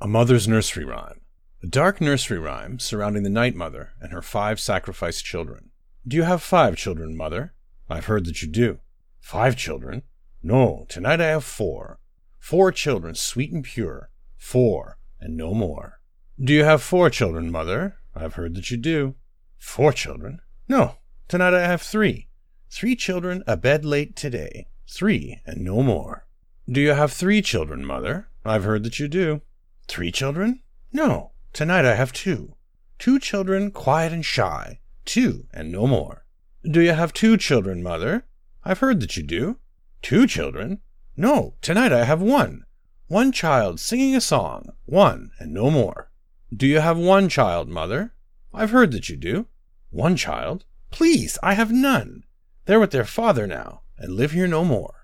A Mother's Nursery Rhyme. A dark nursery rhyme surrounding the Night Mother and her five sacrificed children. Do you have five children, Mother? I've heard that you do. Five children? No, tonight I have four. Four children, sweet and pure. Four, and no more. Do you have four children, Mother? I've heard that you do. Four children? No, tonight I have three. Three children, a bed late today. Three, and no more. Do you have three children, Mother? I've heard that you do. Three children? No, tonight I have two. Two children, quiet and shy. Two, and no more. Do you have two children, Mother? I've heard that you do. Two children? No, tonight I have one. One child singing a song. One, and no more. Do you have one child, Mother? I've heard that you do. One child? Please, I have none. They're with their father now, and live here no more.